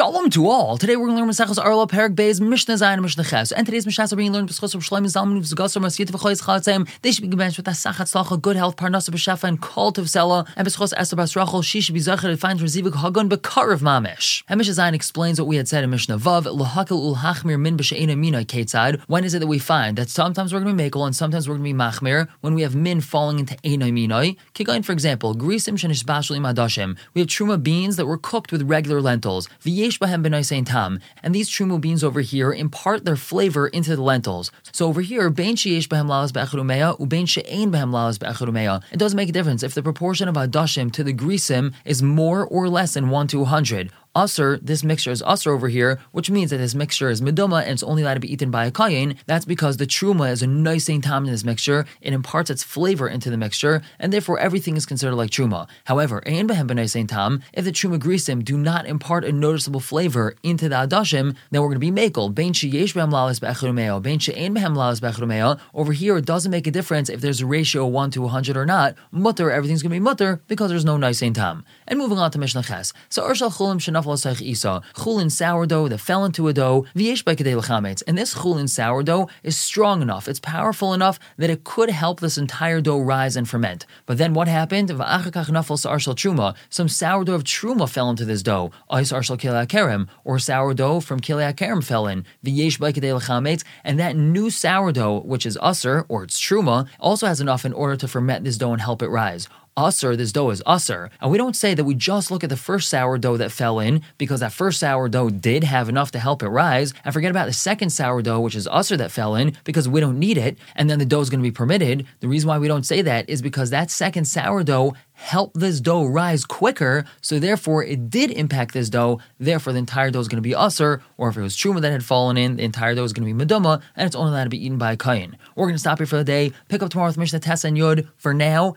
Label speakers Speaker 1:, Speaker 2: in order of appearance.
Speaker 1: Shalom to all. Today we're going to learn Maseches Orlah Perik Beis Mishnah Zayin and Mishnah Ches. And today's Mishnahs are being learned B'schos of Shloim Zalman V'Zgasar Masyit V'choyz Chatzim. They should be given with Asachat Slacha, good health, Parnasa B'Shafa, and Kol Tov Sela. And B'schos Esther Bas Rachel, she should be Zachar to find Rezivik Hagun B'Kar of Mamish. And Mishnah Zayin explains what we had said in Mishnah Vav, L'Hakel Ul Hachmir Min B'She'ena Mina Ketzad. When is it that we find that sometimes we're going to be Makel and sometimes we're going to be Machmir when we have Min falling into Ena Minoi? Kigain, for example, Grisim Shenish Bashal Imadashim. We have Truma beans that were cooked with regular lentils. V'yesh Bahem B'Nai Tam. And these Truma beans over here impart their flavor into the lentils. So over here, Bein Sheyesh Bahem Lalas Be'acharumeya, Ubein She'ein Bahem Lalas Be'acharumeya. It doesn't make a difference if the proportion of Adashim to the Grisim is more or less than 1 to 100. Usr, this mixture is usr over here, which means that this mixture is meduma and it's only allowed to be eaten by a kayin. That's because the truma is a nice tam in this mixture. It imparts its flavor into the mixture, and therefore everything is considered like truma. However, ein behem tam, if the truma grisim do not impart a noticeable flavor into the adashim, then we're going to be makel. Bein sheyesh behem lalas be'echurumeo, bein she'ein behem lalas be'echurumeo. Over here, it doesn't make a difference if there's a ratio of 1 to 100 or not. Mutter, everything's going to be mutter because there's no nice tam. And moving on to Mishnah Ches. So, Urshal Chulim chulin sourdough that fell into a dough. And this chulin sourdough is strong enough, it's powerful enough that it could help this entire dough rise and ferment. But then what happened? Some sourdough of truma fell into this dough. Or sourdough from kerem fell in. And that new sourdough, which is usser, or it's truma, also has enough in order to ferment this dough and help it rise this dough is usser. And we don't say that we just look at the first sourdough that fell in because that first sourdough did have enough to help it rise, and forget about the second sourdough, which is usser, that fell in because we don't need it, and then the dough is going to be permitted. The reason why we don't say that is because that second sourdough helped this dough rise quicker, so therefore it did impact this dough. Therefore, the entire dough is going to be usser, or if it was truma that had fallen in, the entire dough is going to be meduma, and it's only allowed to be eaten by a kain. We're going to stop here for the day. Pick up tomorrow with Mishnah Tess and Yud. For now,